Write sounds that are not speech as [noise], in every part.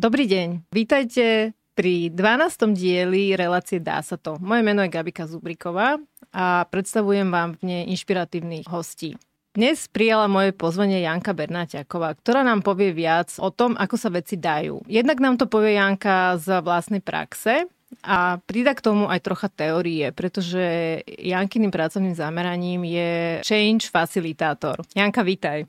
Dobrý deň, vítajte pri 12. dieli relácie Dá sa to. Moje meno je Gabika Zubriková a predstavujem vám v nej inšpiratívnych hostí. Dnes prijala moje pozvanie Janka Bernáťaková, ktorá nám povie viac o tom, ako sa veci dajú. Jednak nám to povie Janka z vlastnej praxe, a prida k tomu aj trocha teórie, pretože Jankyným pracovným zameraním je change facilitátor. Janka, vítaj.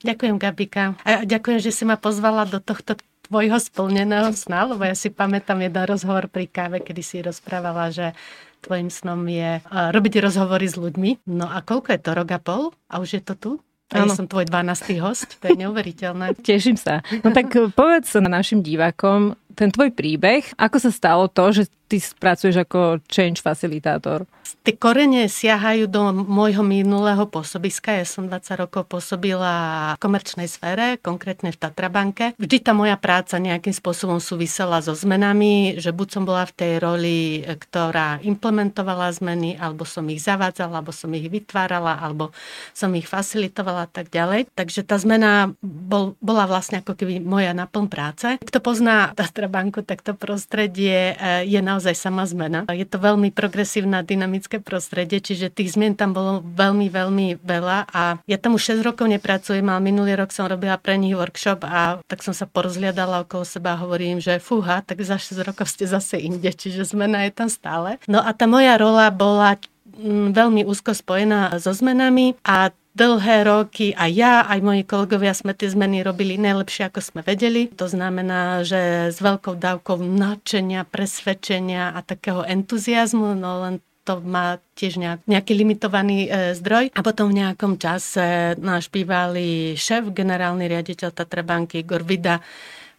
Ďakujem, Gabika. A ďakujem, že si ma pozvala do tohto tvojho splneného sna, lebo ja si pamätám jeden rozhovor pri káve, kedy si rozprávala, že tvojim snom je uh, robiť rozhovory s ľuďmi. No a koľko je to, rok a pol? A už je to tu? A ja som tvoj 12. host, to je neuveriteľné. [laughs] Teším sa. No tak povedz našim divákom ten tvoj príbeh, ako sa stalo to, že ty pracuješ ako change facilitátor? Tie korene siahajú do môjho minulého pôsobiska. Ja som 20 rokov pôsobila v komerčnej sfére, konkrétne v Tatrabanke. Vždy tá moja práca nejakým spôsobom súvisela so zmenami, že buď som bola v tej roli, ktorá implementovala zmeny, alebo som ich zavádzala, alebo som ich vytvárala, alebo som ich facilitovala a tak ďalej. Takže tá zmena bol, bola vlastne ako keby moja naplň práce. Kto pozná Tatrabanku, tak to prostredie eh, je na naozaj sama zmena. Je to veľmi progresívne dynamické prostredie, čiže tých zmien tam bolo veľmi, veľmi veľa a ja tam už 6 rokov nepracujem, ale minulý rok som robila pre nich workshop a tak som sa porozliadala okolo seba a hovorím, že fúha, tak za 6 rokov ste zase inde, čiže zmena je tam stále. No a tá moja rola bola mm, veľmi úzko spojená so zmenami a dlhé roky a ja, aj moji kolegovia sme tie zmeny robili najlepšie, ako sme vedeli. To znamená, že s veľkou dávkou nadšenia, presvedčenia a takého entuziasmu, no len to má tiež nejak, nejaký limitovaný e, zdroj. A potom v nejakom čase náš bývalý šéf, generálny riaditeľ Tatrabanky Igor Vida,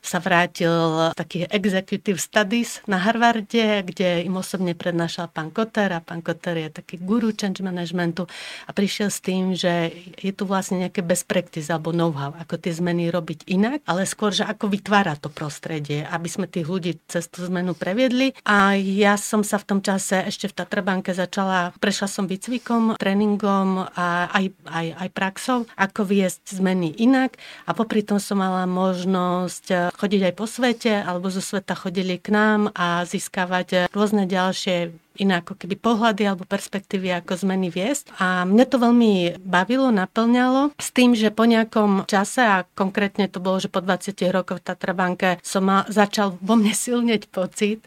sa vrátil taký executive studies na Harvarde, kde im osobne prednášal pán Kotter a pán Kotter je taký guru change managementu a prišiel s tým, že je tu vlastne nejaké best practice alebo know-how, ako tie zmeny robiť inak, ale skôr, že ako vytvára to prostredie, aby sme tých ľudí cez tú zmenu previedli. A ja som sa v tom čase ešte v Tatrabanke začala, prešla som výcvikom, tréningom a aj, aj, aj praxou, ako viesť zmeny inak a popri tom som mala možnosť chodiť aj po svete, alebo zo sveta chodili k nám a získavať rôzne ďalšie iné ako keby pohľady alebo perspektívy, ako zmeny viesť. A mňa to veľmi bavilo, naplňalo s tým, že po nejakom čase, a konkrétne to bolo, že po 20 rokoch v Tatrabanke som ma, začal vo mne silneť pocit,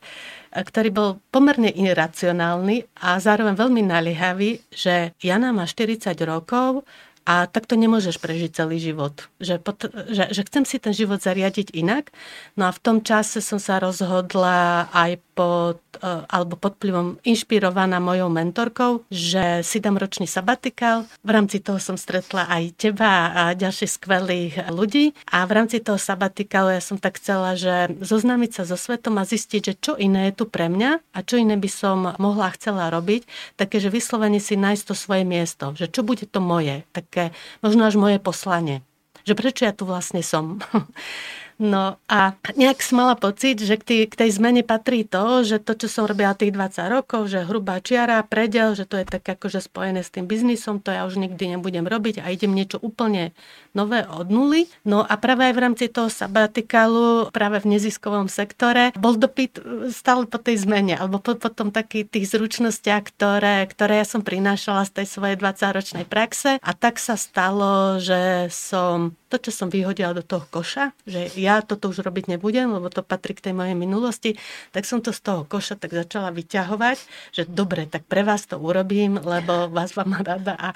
ktorý bol pomerne iracionálny a zároveň veľmi naliehavý, že Jana má 40 rokov, a takto nemôžeš prežiť celý život. Že, pot, že, že chcem si ten život zariadiť inak. No a v tom čase som sa rozhodla aj pod, e, alebo pod vplyvom inšpirovaná mojou mentorkou, že si dám ročný sabatikál. V rámci toho som stretla aj teba a ďalších skvelých ľudí. A v rámci toho sabatikálu ja som tak chcela, že zoznámiť sa so svetom a zistiť, že čo iné je tu pre mňa a čo iné by som mohla chcela robiť. Také, že vyslovene si nájsť to svoje miesto. Že čo bude to moje. Také možno až moje poslanie. Že prečo ja tu vlastne som. [laughs] No a nejak som mala pocit, že k tej, k tej zmene patrí to, že to, čo som robila tých 20 rokov, že hrubá čiara, predel, že to je tak akože spojené s tým biznisom, to ja už nikdy nebudem robiť a idem niečo úplne nové od nuly. No a práve aj v rámci toho sabatikalu, práve v neziskovom sektore, bol dopyt stále po tej zmene, alebo po, po tom takých tých zručnostiach, ktoré, ktoré ja som prinášala z tej svojej 20-ročnej praxe. A tak sa stalo, že som to, čo som vyhodila do toho koša, že ja toto už robiť nebudem, lebo to patrí k tej mojej minulosti, tak som to z toho koša tak začala vyťahovať, že dobre, tak pre vás to urobím, lebo vás vám rada a,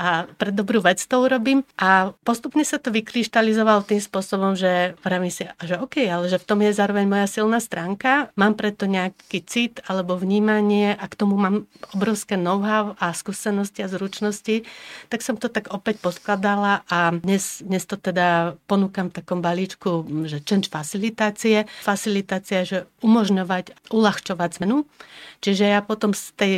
a pre dobrú vec to urobím. A postupne sa to vykryštalizovalo tým spôsobom, že vravím si, že OK, ale že v tom je zároveň moja silná stránka, mám preto nejaký cit alebo vnímanie a k tomu mám obrovské know-how a skúsenosti a zručnosti, tak som to tak opäť poskladala a dnes, dnes to teda ponúkam v takom balíčku, že change facilitácie. Facilitácia, že umožňovať, uľahčovať zmenu. Čiže ja potom z tej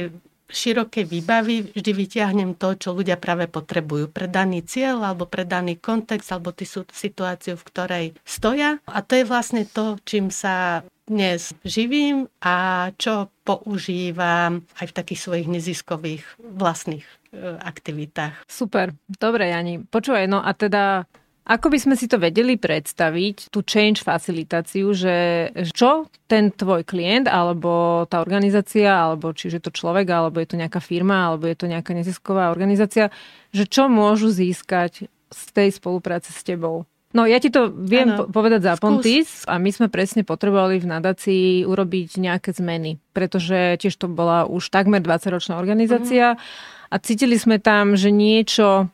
širokej výbavy vždy vyťahnem to, čo ľudia práve potrebujú pre daný cieľ alebo pre daný kontext alebo tú situáciu, v ktorej stoja. A to je vlastne to, čím sa dnes živím a čo používam aj v takých svojich neziskových vlastných e, aktivitách. Super, dobre Jani. Počúvaj, no a teda Ako by sme si to vedeli predstaviť, tú change facilitáciu, že čo ten tvoj klient, alebo tá organizácia, alebo čiže to človek, alebo je to nejaká firma, alebo je to nejaká nezisková organizácia, že čo môžu získať z tej spolupráce s tebou? No ja ti to viem ano, povedať za Pontis a my sme presne potrebovali v nadácii urobiť nejaké zmeny, pretože tiež to bola už takmer 20-ročná organizácia uh-huh. a cítili sme tam, že niečo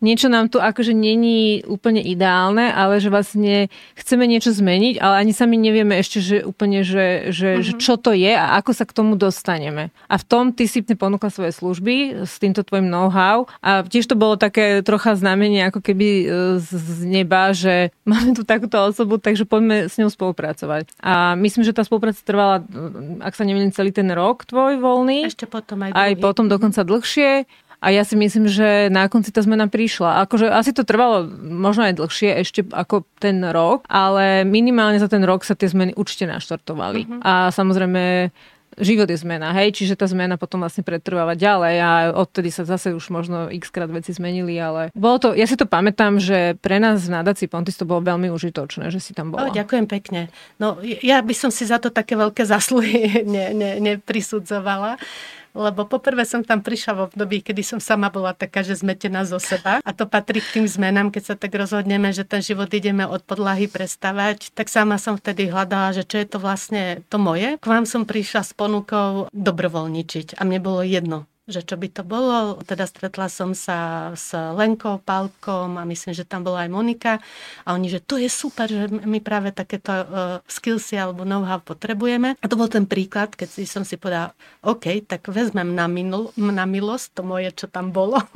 niečo nám tu akože není úplne ideálne, ale že vlastne chceme niečo zmeniť, ale ani sami nevieme ešte, že úplne, že, že, uh-huh. že mhm. čo to je a ako sa k tomu dostaneme. A v tom ty si ponúkla svoje služby s týmto tvojim know-how a tiež to bolo také trocha znamenie ako keby e, z neba, že [laughs] máme tu takúto osobu, takže poďme s ňou spolupracovať. A myslím, že tá spolupráca trvala, ak sa nemýlim, celý ten rok tvoj voľný. Ešte potom aj Aj potom dokonca dlhšie. A ja si myslím, že na konci tá zmena prišla. Akože asi to trvalo možno aj dlhšie ešte ako ten rok, ale minimálne za ten rok sa tie zmeny určite naštartovali. Uh-huh. A samozrejme život je zmena, hej, čiže tá zmena potom vlastne pretrváva ďalej a odtedy sa zase už možno x krát veci zmenili, ale bolo to, ja si to pamätám, že pre nás v nadácii Pontis to bolo veľmi užitočné, že si tam bola. O, ďakujem pekne. No ja by som si za to také veľké zasluhy [laughs] ne, ne, neprisudzovala lebo poprvé som tam prišla v období, kedy som sama bola taká, že zmetená zo seba a to patrí k tým zmenám, keď sa tak rozhodneme, že ten život ideme od podlahy prestavať, tak sama som vtedy hľadala, že čo je to vlastne to moje. K vám som prišla s ponukou dobrovoľničiť a mne bolo jedno, že čo by to bolo. Teda stretla som sa s Lenkou, Palkom a myslím, že tam bola aj Monika a oni, že to je super, že my práve takéto uh, skillsy alebo know-how potrebujeme. A to bol ten príklad, keď som si povedala, OK, tak vezmem na, minul, na milosť to moje, čo tam bolo [laughs]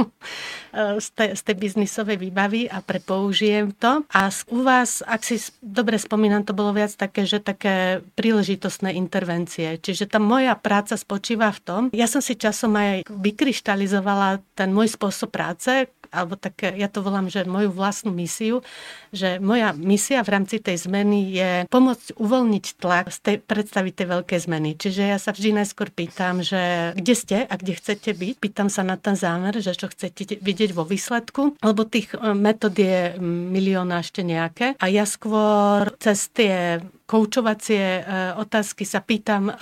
e, z, tej, z tej biznisovej výbavy a prepoužijem to. A u vás, ak si dobre spomínam, to bolo viac také, že také príležitostné intervencie. Čiže tá moja práca spočíva v tom, ja som si časom aj vykryštalizovala ten môj spôsob práce, alebo také, ja to volám, že moju vlastnú misiu, že moja misia v rámci tej zmeny je pomôcť uvoľniť tlak z tej predstavy tej veľkej zmeny. Čiže ja sa vždy najskôr pýtam, že kde ste a kde chcete byť. Pýtam sa na ten zámer, že čo chcete vidieť vo výsledku, lebo tých e, metód je milióna ešte nejaké. A ja skôr cez tie koučovacie e, otázky sa pýtam e,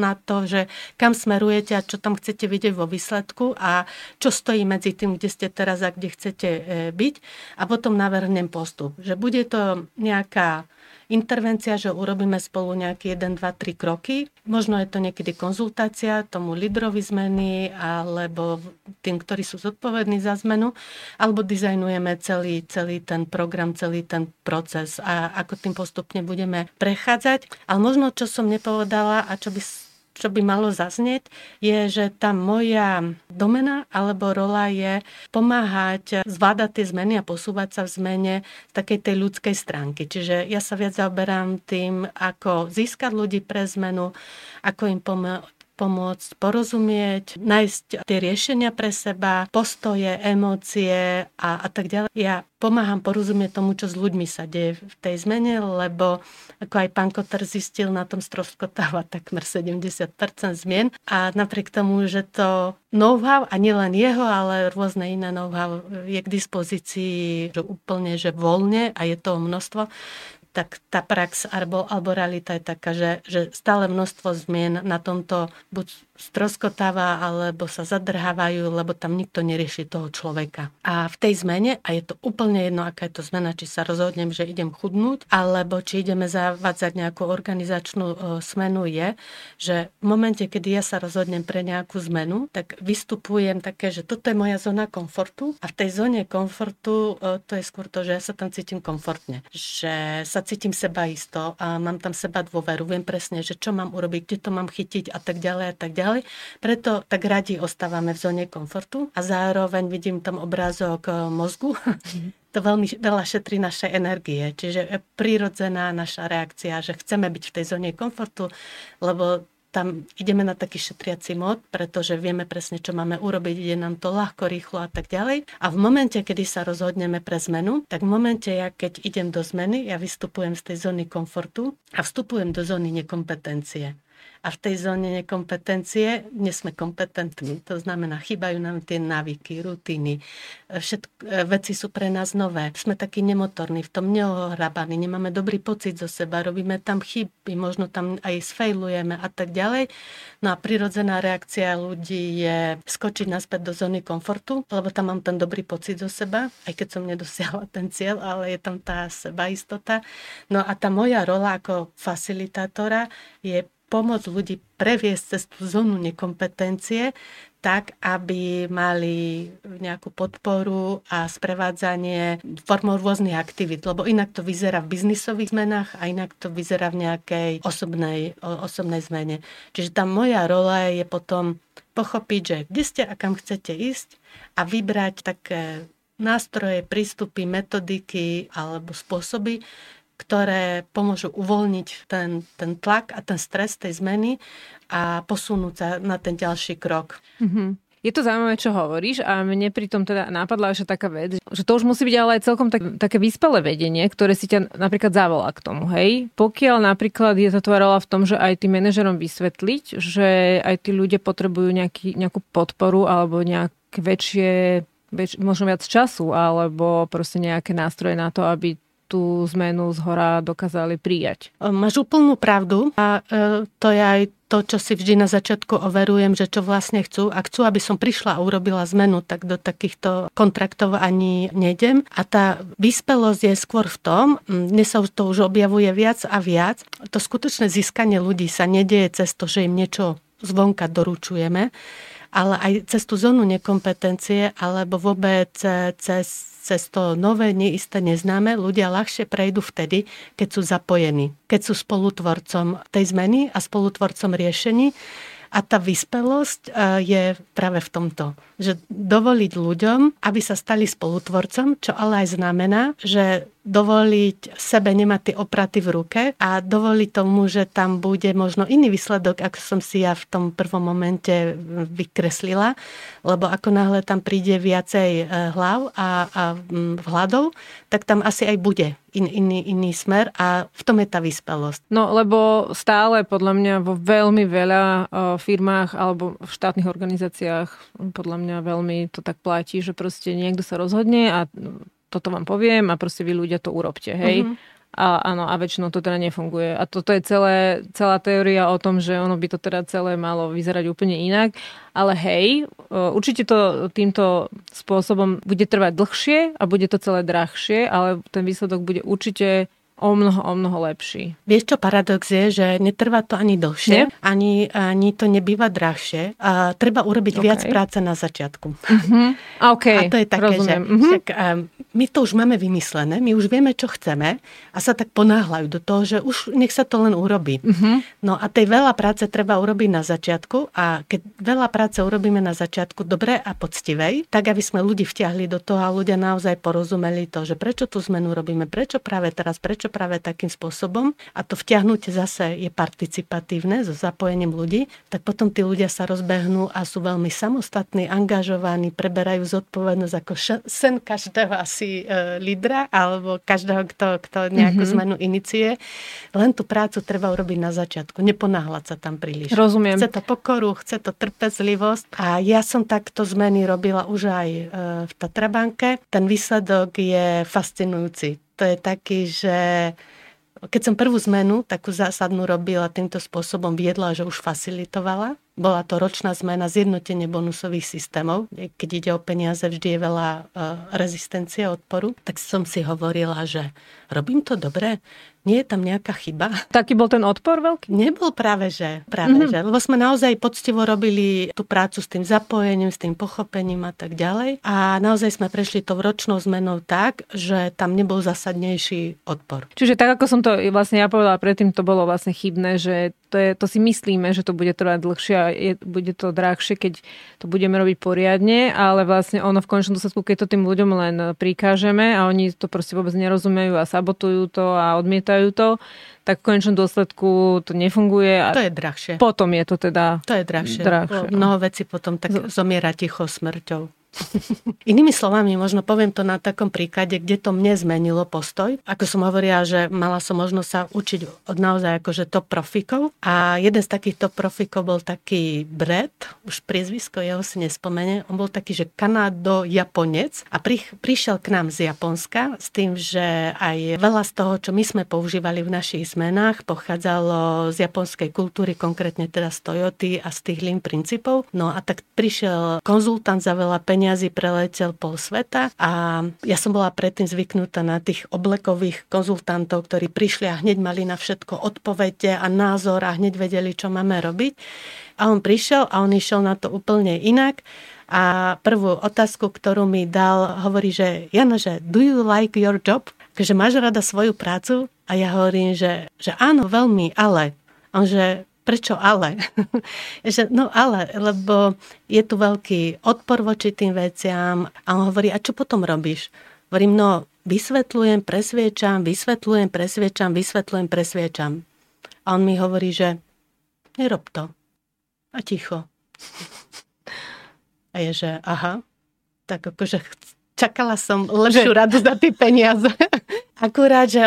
na to, že kam smerujete a čo tam chcete vidieť vo výsledku a čo stojí medzi tým, kde ste teraz a kde chcete e, byť. A potom navrhnem postup. Že bude to nejaká intervencia, že urobíme spolu nejaké 1, 2, 3 kroky. Možno je to niekedy konzultácia tomu lídrovi zmeny alebo tým, ktorí sú zodpovední za zmenu, alebo dizajnujeme celý, celý ten program, celý ten proces a ako tým postupne budeme prechádzať. Ale možno, čo som nepovedala a čo by čo by malo zaznieť, je, že tá moja domena alebo rola je pomáhať zvládať tie zmeny a posúvať sa v zmene z takej tej ľudskej stránky. Čiže ja sa viac zaoberám tým, ako získať ľudí pre zmenu, ako im pomôcť pomôcť porozumieť, nájsť tie riešenia pre seba, postoje, emócie a, a tak ďalej. Ja pomáham porozumieť tomu, čo s ľuďmi sa deje v tej zmene, lebo ako aj pán Kotter zistil, na tom stroskotáva takmer 70% zmien a napriek tomu, že to know-how, a nielen jeho, ale rôzne iné know-how je k dispozícii že úplne, že voľne a je to množstvo, tak tá prax alebo, alebo realita je taká, že, že stále množstvo zmien na tomto buď stroskotáva alebo sa zadrhávajú, lebo tam nikto nerieši toho človeka. A v tej zmene, a je to úplne jedno, aká je to zmena, či sa rozhodnem, že idem chudnúť, alebo či ideme zavádzať nejakú organizačnú e, smenu, je, že v momente, kedy ja sa rozhodnem pre nejakú zmenu, tak vystupujem také, že toto je moja zóna komfortu a v tej zóne komfortu e, to je skôr to, že ja sa tam cítim komfortne. Že sa cítim seba isto a mám tam seba dôveru, viem presne, že čo mám urobiť, kde to mám chytiť a tak ďalej a tak ďalej. Preto tak radi ostávame v zóne komfortu a zároveň vidím tam obrázok e, mozgu. [laughs] to veľmi veľa šetrí našej energie, čiže prirodzená naša reakcia, že chceme byť v tej zóne komfortu, lebo tam ideme na taký šetriaci mod, pretože vieme presne, čo máme urobiť, ide nám to ľahko, rýchlo a tak ďalej. A v momente, kedy sa rozhodneme pre zmenu, tak v momente, ja keď idem do zmeny, ja vystupujem z tej zóny komfortu a vstupujem do zóny nekompetencie. A v tej zóne nekompetencie nie sme kompetentní. To znamená, chýbajú nám tie návyky, rutiny. Všetko, veci sú pre nás nové. Sme takí nemotorní, v tom neohrabaní, nemáme dobrý pocit zo seba, robíme tam chyby, možno tam aj sfejlujeme a tak ďalej. No a prirodzená reakcia ľudí je skočiť naspäť do zóny komfortu, lebo tam mám ten dobrý pocit zo seba, aj keď som nedosiahla [laughs] ten cieľ, ale je tam tá sebaistota. No a tá moja rola ako facilitátora je pomôcť ľudí previesť cez tú zónu nekompetencie, tak, aby mali nejakú podporu a sprevádzanie formou rôznych aktivít, lebo inak to vyzerá v biznisových zmenách a inak to vyzerá v nejakej osobnej, osobnej zmene. Čiže tá moja rola je potom pochopiť, že kde ste a kam chcete ísť a vybrať také nástroje, prístupy, metodiky alebo spôsoby, ktoré pomôžu uvoľniť ten, ten tlak a ten stres tej zmeny a posunúť sa na ten ďalší krok. Mm-hmm. Je to zaujímavé, čo hovoríš a mne pritom teda napadla ešte taká vec, že to už musí byť ale aj celkom tak, také vyspelé vedenie, ktoré si ťa napríklad zavolá k tomu, hej? Pokiaľ napríklad je rola v tom, že aj tým manažerom vysvetliť, že aj tí ľudia potrebujú nejaký, nejakú podporu alebo nejaké väčšie, väč, možno viac času alebo proste nejaké nástroje na to, aby tú zmenu z hora dokázali prijať. Máš úplnú pravdu a e, to je aj to, čo si vždy na začiatku overujem, že čo vlastne chcú. A chcú, aby som prišla a urobila zmenu, tak do takýchto kontraktov ani nejdem. A tá vyspelosť je skôr v tom, dnes sa to už objavuje viac a viac, to skutočné získanie ľudí sa nedieje cez to, že im niečo zvonka doručujeme, ale aj cez tú zónu nekompetencie, alebo vôbec cez cez to nové, neisté, neznáme, ľudia ľahšie prejdú vtedy, keď sú zapojení, keď sú spolutvorcom tej zmeny a spolutvorcom riešení. A tá vyspelosť e, je práve v tomto, že dovoliť ľuďom, aby sa stali spolutvorcom, čo ale aj znamená, že dovoliť sebe nemať tie opraty v ruke a dovoliť tomu, že tam bude možno iný výsledok, ako som si ja v tom prvom momente vykreslila, lebo ako náhle tam príde viacej e, hlav a, a hľadov, tak tam asi aj bude in, iný, iný smer a v tom je tá vyspelosť. No lebo stále podľa mňa vo veľmi veľa firmách alebo v štátnych organizáciách podľa mňa veľmi to tak platí, že proste niekto sa rozhodne a toto vám poviem a proste vy ľudia to urobte, hej. Mm-hmm. A áno, a väčšinou to teda nefunguje. A toto je celé, celá teória o tom, že ono by to teda celé malo vyzerať úplne inak. Ale hej, určite to týmto spôsobom bude trvať dlhšie a bude to celé drahšie, ale ten výsledok bude určite o mnoho, o mnoho lepší. Vieš, čo paradox je, že netrvá to ani dlhšie, ani, ani to nebýva drahšie. A treba urobiť okay. viac práce na začiatku. Uh-huh. Okay, a to je také, rozumiem. že uh-huh. však, um, my to už máme vymyslené, my už vieme, čo chceme a sa tak ponáhľajú do toho, že už nech sa to len urobí. Uh-huh. No a tej veľa práce treba urobiť na začiatku a keď veľa práce urobíme na začiatku dobre a poctivej, tak aby sme ľudí vtiahli do toho a ľudia naozaj porozumeli to, že prečo tú zmenu robíme, prečo práve teraz, prečo prečo práve takým spôsobom a to vťahnutie zase je participatívne so zapojením ľudí, tak potom tí ľudia sa rozbehnú a sú veľmi samostatní, angažovaní, preberajú zodpovednosť ako sen každého asi e, lídra alebo každého, kto, kto nejakú mm-hmm. zmenu inicie. Len tú prácu treba urobiť na začiatku, neponáhľať sa tam príliš. Rozumiem. Chce to pokoru, chce to trpezlivosť a ja som takto zmeny robila už aj e, v Tatrabanke. Ten výsledok je fascinujúci to je taký, že keď som prvú zmenu, takú zásadnú robila týmto spôsobom, viedla, že už facilitovala. Bola to ročná zmena, zjednotenie bonusových systémov. Keď ide o peniaze, vždy je veľa uh, rezistencie, odporu. Tak som si hovorila, že robím to dobre, nie je tam nejaká chyba. Taký bol ten odpor veľký? Nebol práve, že. Práve, mm-hmm. že. Lebo sme naozaj poctivo robili tú prácu s tým zapojením, s tým pochopením a tak ďalej. A naozaj sme prešli tou ročnou zmenou tak, že tam nebol zasadnejší odpor. Čiže tak, ako som to vlastne ja povedala predtým, to bolo vlastne chybné, že to, je, to si myslíme, že to bude trvať dlhšie a je, bude to drahšie, keď to budeme robiť poriadne, ale vlastne ono v končnom dôsledku, keď to tým ľuďom len prikážeme a oni to proste vôbec nerozumejú a sabotujú to a odmietajú to, tak v konečnom dôsledku to nefunguje. A to je drahšie. Potom je to teda To je drahšie. drahšie. Mnoho vecí potom tak zomiera ticho smrťou. [laughs] Inými slovami, možno poviem to na takom príklade, kde to mne zmenilo postoj. Ako som hovorila, že mala som možnosť sa učiť od naozaj akože top profikov. A jeden z takých top profikov bol taký Brett, už priezvisko jeho si nespomene. On bol taký, že Kanado Japonec a pri, prišiel k nám z Japonska s tým, že aj veľa z toho, čo my sme používali v našich zmenách, pochádzalo z japonskej kultúry, konkrétne teda z Toyoty a z tých Lean princípov. No a tak prišiel konzultant za veľa peniazy, preletel pol sveta a ja som bola predtým zvyknutá na tých oblekových konzultantov, ktorí prišli a hneď mali na všetko odpovede a názor a hneď vedeli, čo máme robiť. A on prišiel a on išiel na to úplne inak. A prvú otázku, ktorú mi dal, hovorí, že Jana, že do you like your job? že máš rada svoju prácu? A ja hovorím, že, že áno, veľmi, ale. On, že prečo ale? [laughs] že, no ale, lebo je tu veľký odpor voči tým veciam a on hovorí, a čo potom robíš? Hovorím, no vysvetľujem, presviečam, vysvetľujem, presviečam, vysvetľujem, presviečam. A on mi hovorí, že nerob to. A ticho. [laughs] A je, že aha, tak akože čakala som lepšiu radu za tie peniaze. [laughs] Akurát, že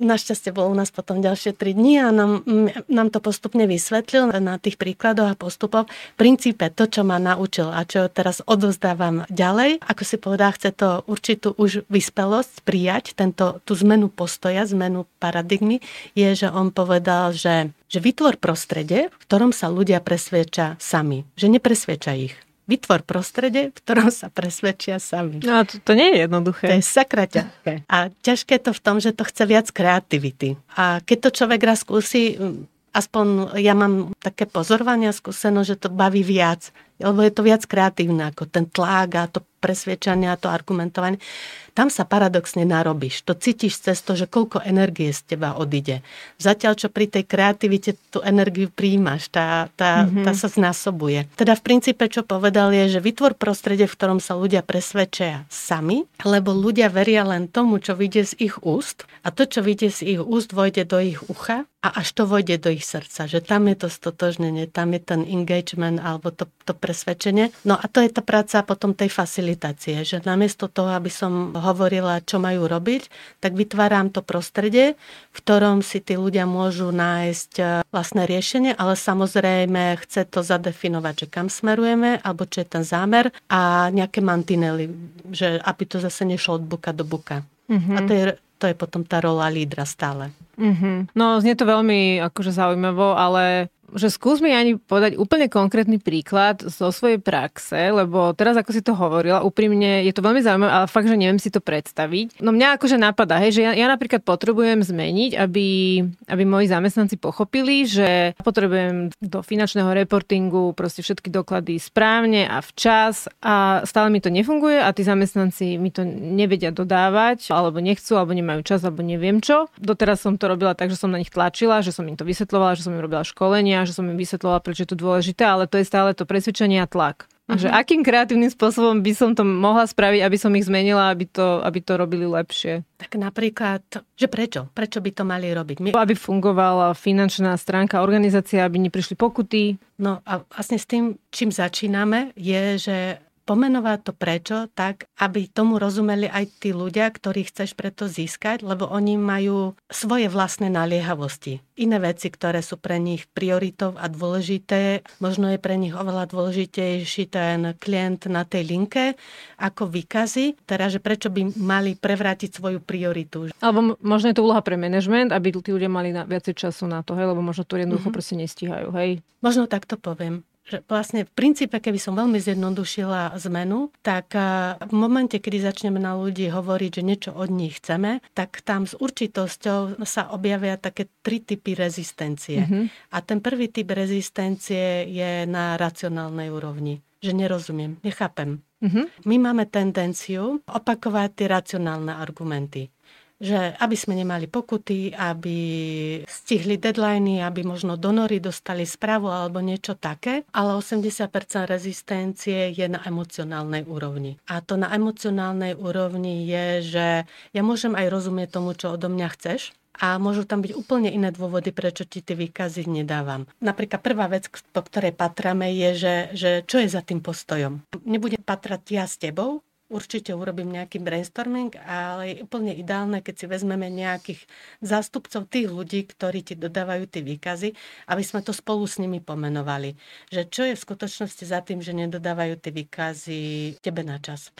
Našťastie bolo u nás potom ďalšie 3 dní a nám, nám to postupne vysvetlil na tých príkladoch a postupoch. V princípe to, čo ma naučil a čo teraz odozdávam ďalej, ako si povedal, chce to určitú už vyspelosť prijať, tento, tú zmenu postoja, zmenu paradigmy, je, že on povedal, že, že vytvor prostredie, v ktorom sa ľudia presvieča sami, že nepresvieča ich vytvor prostredie, v ktorom sa presvedčia sami. No to, to nie je jednoduché. To je sakra ťažké. A ťažké to v tom, že to chce viac kreativity. A keď to človek raz skúsi, aspoň ja mám také pozorovania skúseno, že to baví viac. Lebo je to viac kreatívne ako ten tlak a to presvedčanie a to argumentovanie tam sa paradoxne narobíš. To cítiš cez to, že koľko energie z teba odíde. Zatiaľ, čo pri tej kreativite tú energiu príjmaš, tá, tá, mm-hmm. tá sa znásobuje. Teda v princípe, čo povedal je, že vytvor prostredie, v ktorom sa ľudia presvedčia sami, lebo ľudia veria len tomu, čo vyjde z ich úst a to, čo vyjde z ich úst, vojde do ich ucha a až to vojde do ich srdca, že tam je to stotožnenie, tam je ten engagement alebo to, to presvedčenie. No a to je tá práca potom tej facilitácie, že namiesto toho, aby som hovorila, čo majú robiť, tak vytváram to prostredie, v ktorom si tí ľudia môžu nájsť e, vlastné riešenie, ale samozrejme chce to zadefinovať, že kam smerujeme, alebo čo je ten zámer a nejaké mantinely, že aby to zase nešlo od buka do buka. Mm-hmm. A to je, to je potom tá rola lídra stále. Mm-hmm. No, znie to veľmi akože zaujímavo, ale že skús mi ani podať úplne konkrétny príklad zo svojej praxe, lebo teraz ako si to hovorila, úprimne je to veľmi zaujímavé, ale fakt, že neviem si to predstaviť. No mňa akože napadá, hej, že ja, ja napríklad potrebujem zmeniť, aby, aby moji zamestnanci pochopili, že potrebujem do finančného reportingu proste všetky doklady správne a včas a stále mi to nefunguje a tí zamestnanci mi to nevedia dodávať, alebo nechcú, alebo nemajú čas, alebo neviem čo. Doteraz som to robila tak, že som na nich tlačila, že som im to vysvetlovala, že som im robila školenia, že som im vysvetlovala, prečo je to dôležité, ale to je stále to presvedčenie a tlak. A že mhm. akým kreatívnym spôsobom by som to mohla spraviť, aby som ich zmenila, aby to, aby to robili lepšie? Tak napríklad, že prečo? Prečo by to mali robiť? My... Aby fungovala finančná stránka organizácia, aby neprišli pokuty. No a vlastne s tým, čím začíname, je, že pomenovať to prečo, tak aby tomu rozumeli aj tí ľudia, ktorí chceš preto získať, lebo oni majú svoje vlastné naliehavosti. Iné veci, ktoré sú pre nich prioritou a dôležité, možno je pre nich oveľa dôležitejší ten klient na tej linke ako výkazy, teda, že prečo by mali prevrátiť svoju prioritu. Alebo možno je to úloha pre management, aby tí ľudia mali na, viacej času na to, hej, lebo možno to jednoducho mm-hmm. proste nestíhajú, hej? Možno takto poviem vlastne v princípe, keby som veľmi zjednodušila zmenu, tak v momente, kedy začneme na ľudí hovoriť, že niečo od nich chceme, tak tam s určitosťou sa objavia také tri typy rezistencie. Mm-hmm. A ten prvý typ rezistencie je na racionálnej úrovni. Že nerozumiem, nechápem. Mm-hmm. My máme tendenciu opakovať tie racionálne argumenty že aby sme nemali pokuty, aby stihli deadliny, aby možno donory dostali správu alebo niečo také, ale 80% rezistencie je na emocionálnej úrovni. A to na emocionálnej úrovni je, že ja môžem aj rozumieť tomu, čo odo mňa chceš, a môžu tam byť úplne iné dôvody, prečo ti tie výkazy nedávam. Napríklad prvá vec, po ktorej patrame, je, že, že čo je za tým postojom. Nebudem patrať ja s tebou, určite urobím nejaký brainstorming, ale je úplne ideálne, keď si vezmeme nejakých zástupcov tých ľudí, ktorí ti dodávajú tie výkazy, aby sme to spolu s nimi pomenovali. Že čo je v skutočnosti za tým, že nedodávajú tie výkazy tebe na čas.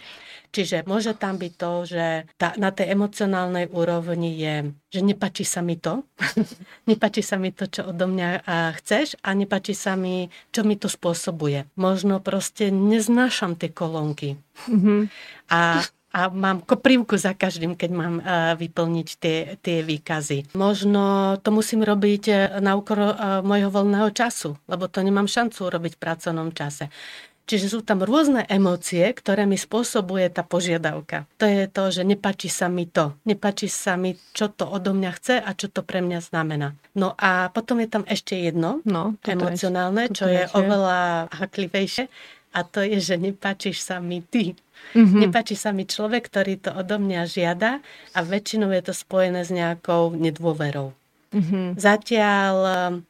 Čiže môže tam byť to, že tá, na tej emocionálnej úrovni je, že nepačí sa mi to, [laughs] nepačí sa mi to, čo odo mňa chceš a nepačí sa mi, čo mi to spôsobuje. Možno proste neznášam tie kolónky. Mm-hmm. A a mám koprivku za každým, keď mám vyplniť tie, tie výkazy. Možno to musím robiť e, na úkor uh, môjho voľného času, lebo to nemám šancu robiť v pracovnom čase. Čiže sú tam rôzne emócie, ktoré mi spôsobuje tá požiadavka. To je to, že nepačí sa mi to. Nepačí sa mi, čo to odo mňa chce a čo to pre mňa znamená. No a potom je tam ešte jedno, no, emocionálne, je, čo je, je oveľa haklivejšie a to je, že nepáčiš sa mi ty. Mm-hmm. Nepáči sa mi človek, ktorý to odo mňa žiada a väčšinou je to spojené s nejakou nedôverou. Mm-hmm. Zatiaľ,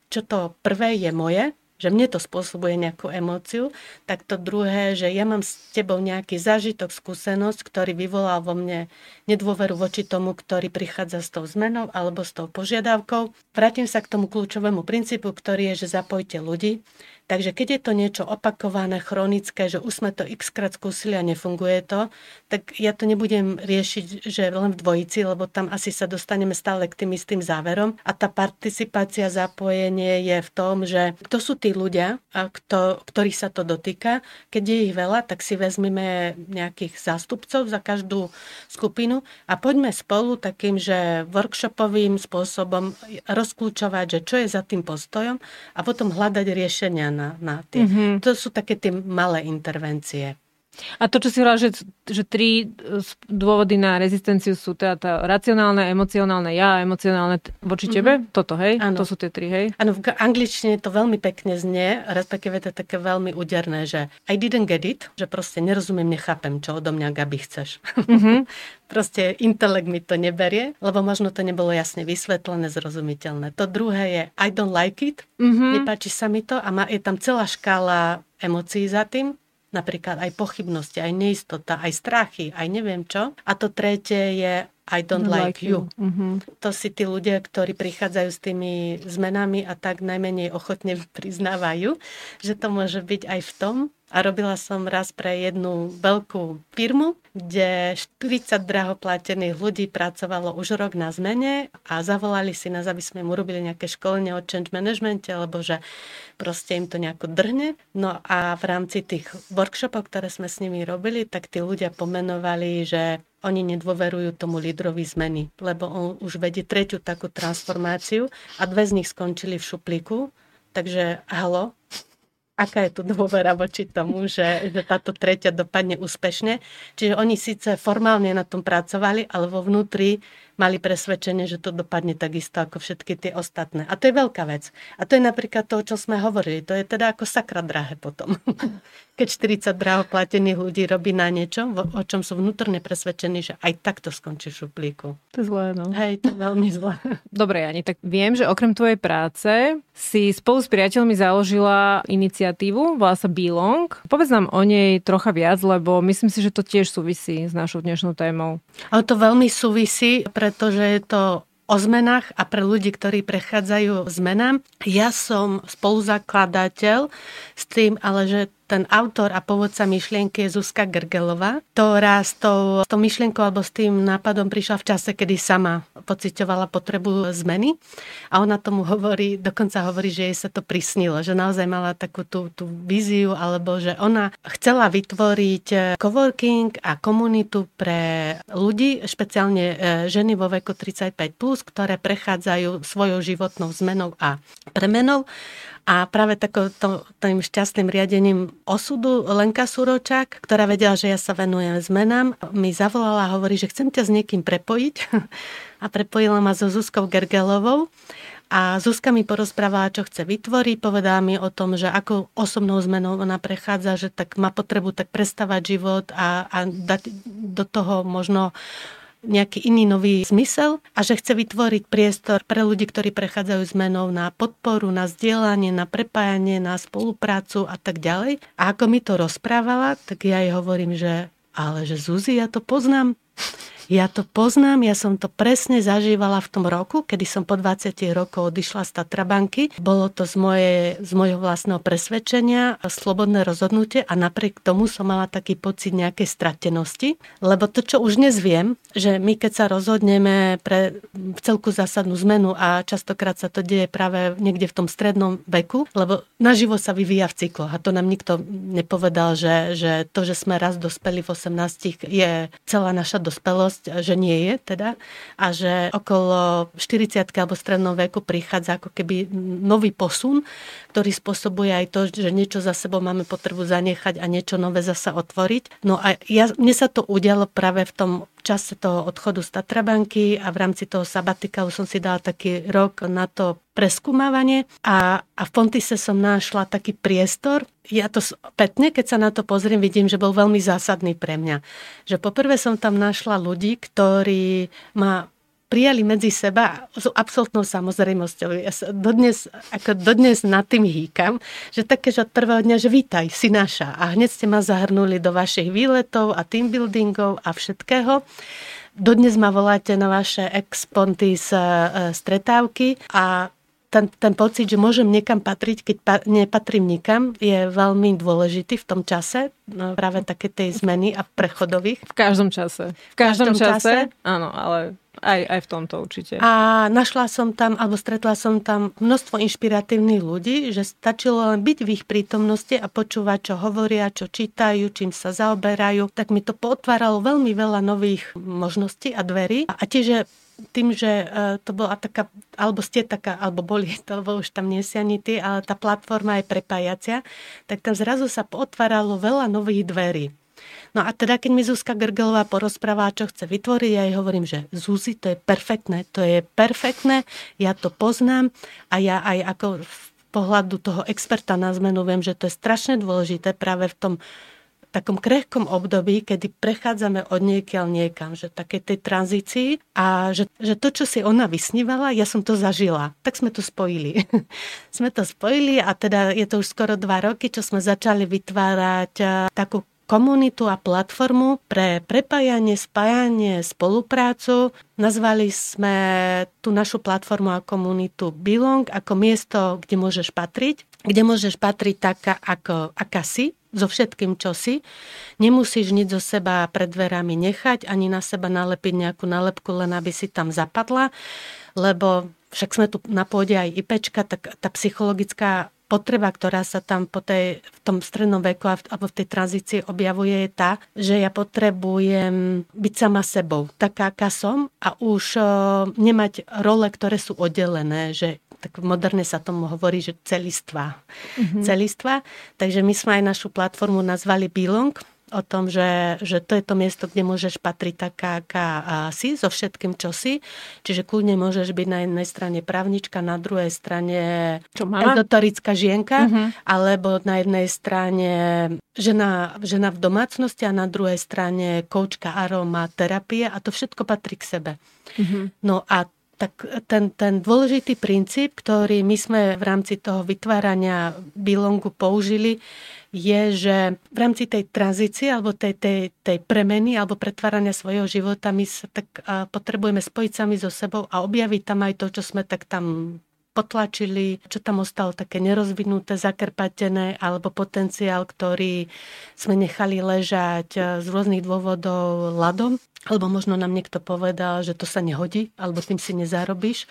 čo to prvé je moje, že mne to spôsobuje nejakú emóciu, tak to druhé, že ja mám s tebou nejaký zážitok, skúsenosť, ktorý vyvolal vo mne nedôveru voči tomu, ktorý prichádza s tou zmenou alebo s tou požiadavkou. Vrátim sa k tomu kľúčovému princípu, ktorý je, že zapojte ľudí. Takže keď je to niečo opakované, chronické, že už sme to x krát skúsili a nefunguje to, tak ja to nebudem riešiť, že len v dvojici, lebo tam asi sa dostaneme stále k tým istým záverom. A tá participácia, zapojenie je v tom, že kto sú tí ľudia, kto, ktorých sa to dotýka. Keď je ich veľa, tak si vezmeme nejakých zástupcov za každú skupinu a poďme spolu takým, že workshopovým spôsobom rozklúčovať, že čo je za tým postojom a potom hľadať riešenia na, na tie. Mm-hmm. To sú také tie malé intervencie. A to, čo si hovorila, že, že tri dôvody na rezistenciu sú teda tá racionálne, emocionálne ja emocionálne voči mhm. tebe, mm-hmm. toto, hej? Ano. To sú tie tri, hej? Áno, v angličtine to veľmi pekne znie, respektíve to je také veľmi úderné, že I didn't get it, že proste nerozumiem, nechápem, čo odo mňa, Gabi, chceš. Mm-hmm. [laughs] proste intelekt mi to neberie, lebo možno to nebolo jasne vysvetlené, zrozumiteľné. To druhé je I don't like it, mm-hmm. nepáči sa mi to a má, je tam celá škála emócií za tým, napríklad aj pochybnosti, aj neistota, aj strachy, aj neviem čo. A to tretie je I don't like, like you. you. Mm-hmm. To si tí ľudia, ktorí prichádzajú s tými zmenami a tak najmenej ochotne [laughs] priznávajú, že to môže byť aj v tom, a robila som raz pre jednu veľkú firmu, kde 40 drahoplatených ľudí pracovalo už rok na zmene a zavolali si nás, aby sme im urobili nejaké školenie o change managemente, lebo že proste im to nejako drhne. No a v rámci tých workshopov, ktoré sme s nimi robili, tak tí ľudia pomenovali, že oni nedôverujú tomu lídrovi zmeny, lebo on už vedie tretiu takú transformáciu a dve z nich skončili v šuplíku. Takže halo, aká je tu dôvera voči tomu, že, že táto tretia dopadne úspešne. Čiže oni síce formálne na tom pracovali, ale vo vnútri mali presvedčenie, že to dopadne takisto ako všetky tie ostatné. A to je veľká vec. A to je napríklad to, o čom sme hovorili. To je teda ako sakra drahé potom. [laughs] Keď 40 draho platených ľudí robí na niečom, o čom sú vnútorne presvedčení, že aj takto skončí v šuplíku. To je zlé, no. Hej, to je veľmi zlé. [laughs] Dobre, Jani, tak viem, že okrem tvojej práce si spolu s priateľmi založila iniciatívu, volá sa Belong. Povedz nám o nej trocha viac, lebo myslím si, že to tiež súvisí s našou dnešnou témou. Ale to veľmi súvisí, pre pretože je to o zmenách a pre ľudí, ktorí prechádzajú zmenám. Ja som spoluzakladateľ s tým, ale že ten autor a povodca myšlienky je Zuzka Grgelová, ktorá s tou, s tou myšlienkou alebo s tým nápadom prišla v čase, kedy sama pocitovala potrebu zmeny. A ona tomu hovorí, dokonca hovorí, že jej sa to prisnilo, že naozaj mala takú tú, tú víziu, alebo že ona chcela vytvoriť coworking a komunitu pre ľudí, špeciálne e, ženy vo veku 35+, plus, ktoré prechádzajú svojou životnou zmenou a premenou a práve takým tým šťastným riadením osudu Lenka Suročák, ktorá vedela, že ja sa venujem zmenám, mi zavolala a hovorí, že chcem ťa s niekým prepojiť. [laughs] a prepojila ma so Zuzkou Gergelovou. A Zuzka mi porozprávala, čo chce vytvoriť, povedala mi o tom, že ako osobnou zmenou ona prechádza, že tak má potrebu tak prestávať život a, a dať do toho možno nejaký iný nový zmysel a že chce vytvoriť priestor pre ľudí, ktorí prechádzajú zmenou na podporu, na zdieľanie, na prepájanie, na spoluprácu a tak ďalej. A ako mi to rozprávala, tak ja jej hovorím, že ale že Zuzi, ja to poznám. Ja to poznám, ja som to presne zažívala v tom roku, kedy som po 20 rokov odišla z Tatrabanky. Bolo to z, moje, z mojho vlastného presvedčenia, slobodné rozhodnutie a napriek tomu som mala taký pocit nejakej stratenosti, lebo to, čo už dnes viem, že my keď sa rozhodneme pre celku zásadnú zmenu a častokrát sa to deje práve niekde v tom strednom veku, lebo na život sa vyvíja v cykloch a to nám nikto nepovedal, že, že to, že sme raz dospeli v 18 je celá naša dospelosť že nie je teda a že okolo 40 alebo strednom veku prichádza ako keby nový posun, ktorý spôsobuje aj to, že niečo za sebou máme potrebu zanechať a niečo nové zasa otvoriť. No a ja, mne sa to udialo práve v tom čase toho odchodu z Tatrabanky a v rámci toho sabatikalu som si dala taký rok na to preskúmavanie a, a v Pontise som našla taký priestor. Ja to spätne, keď sa na to pozriem, vidím, že bol veľmi zásadný pre mňa. Že poprvé som tam našla ľudí, ktorí ma prijali medzi seba s absolútnou samozrejmosťou. Ja sa dodnes, ako dodnes nad tým hýkam, že také, že od prvého dňa, že vítaj, si naša. A hneď ste ma zahrnuli do vašich výletov a team buildingov a všetkého. Dodnes ma voláte na vaše exponty z e, stretávky a ten, ten pocit, že môžem niekam patriť, keď pa, nepatrím nikam, je veľmi dôležitý v tom čase, no, práve také tej zmeny a prechodových. V každom čase. V každom, v každom čase, čase, áno, ale aj, aj v tomto určite. A našla som tam, alebo stretla som tam množstvo inšpiratívnych ľudí, že stačilo len byť v ich prítomnosti a počúvať, čo hovoria, čo čítajú, čím sa zaoberajú. Tak mi to potváralo veľmi veľa nových možností a dverí. A tiež tým, že e, to bola taká, alebo ste taká, alebo boli, [laughs] to lebo už tam nie si ani ty, ale tá platforma je prepájacia, tak tam zrazu sa otváralo veľa nových dverí. No a teda, keď mi Zuzka Grgelová porozpráva, čo chce vytvoriť, ja jej hovorím, že Zuzi, to je perfektné, to je perfektné, ja to poznám a ja aj ako v pohľadu toho experta na zmenu viem, že to je strašne dôležité práve v tom takom krehkom období, kedy prechádzame od niekiaľ niekam, že také tej tranzícii a že, že to, čo si ona vysnívala, ja som to zažila. Tak sme to spojili. [laughs] sme to spojili a teda je to už skoro dva roky, čo sme začali vytvárať takú komunitu a platformu pre prepájanie, spájanie, spoluprácu. Nazvali sme tú našu platformu a komunitu Belong ako miesto, kde môžeš patriť, kde môžeš patriť taká, ako, aká si, so všetkým, čo si. Nemusíš nič zo seba pred dverami nechať, ani na seba nalepiť nejakú nálepku, len aby si tam zapadla, lebo však sme tu na pôde aj IPčka, tak tá psychologická potreba, ktorá sa tam po tej, v tom strednom veku alebo v tej tranzícii objavuje, je tá, že ja potrebujem byť sama sebou, taká, aká som a už uh, nemať role, ktoré sú oddelené, že tak moderne sa tomu hovorí, že celistva. Mm-hmm. Celistva. Takže my sme aj našu platformu nazvali Belong, o tom, že, že to je to miesto, kde môžeš patriť taká, aká si, so všetkým, čo si. Čiže kľudne môžeš byť na jednej strane právnička, na druhej strane čo ezotorická žienka, uh-huh. alebo na jednej strane žena, žena v domácnosti a na druhej strane koučka aroma terapie a to všetko patrí k sebe. Uh-huh. No a tak ten, ten dôležitý princíp, ktorý my sme v rámci toho vytvárania Bilongu použili, je, že v rámci tej tranzície alebo tej, tej, tej premeny alebo pretvárania svojho života my sa tak potrebujeme spojiť sami so sebou a objaviť tam aj to, čo sme tak tam potlačili, čo tam ostalo také nerozvinuté, zakrpatené, alebo potenciál, ktorý sme nechali ležať e, z rôznych dôvodov ľadom, alebo možno nám niekto povedal, že to sa nehodí, alebo tým si nezarobíš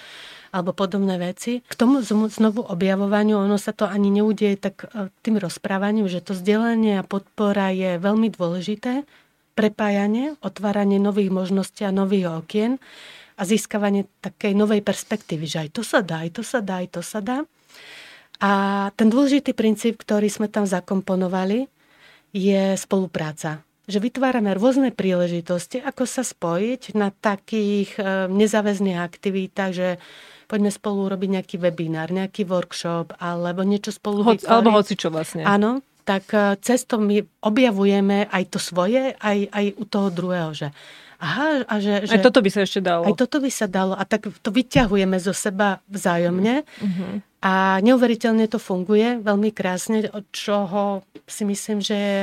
alebo podobné veci. K tomu znovu objavovaniu, ono sa to ani neudieje tak e, tým rozprávaním, že to vzdelanie a podpora je veľmi dôležité, prepájanie, otváranie nových možností a nových okien a získavanie takej novej perspektívy, že aj to sa dá, aj to sa dá, aj to sa dá. A ten dôležitý princíp, ktorý sme tam zakomponovali, je spolupráca. Že vytvárame rôzne príležitosti, ako sa spojiť na takých e, nezáväzných aktivitách, že poďme spolu urobiť nejaký webinár, nejaký workshop, alebo niečo spolu Ho, Alebo hoci čo vlastne. Áno, tak e, cesto my objavujeme aj to svoje, aj, aj u toho druhého, že aha, a že, že... Aj toto by sa ešte dalo. Aj toto by sa dalo. A tak to vyťahujeme zo seba vzájomne. Uh-huh. A neuveriteľne to funguje veľmi krásne, od čoho si myslím, že je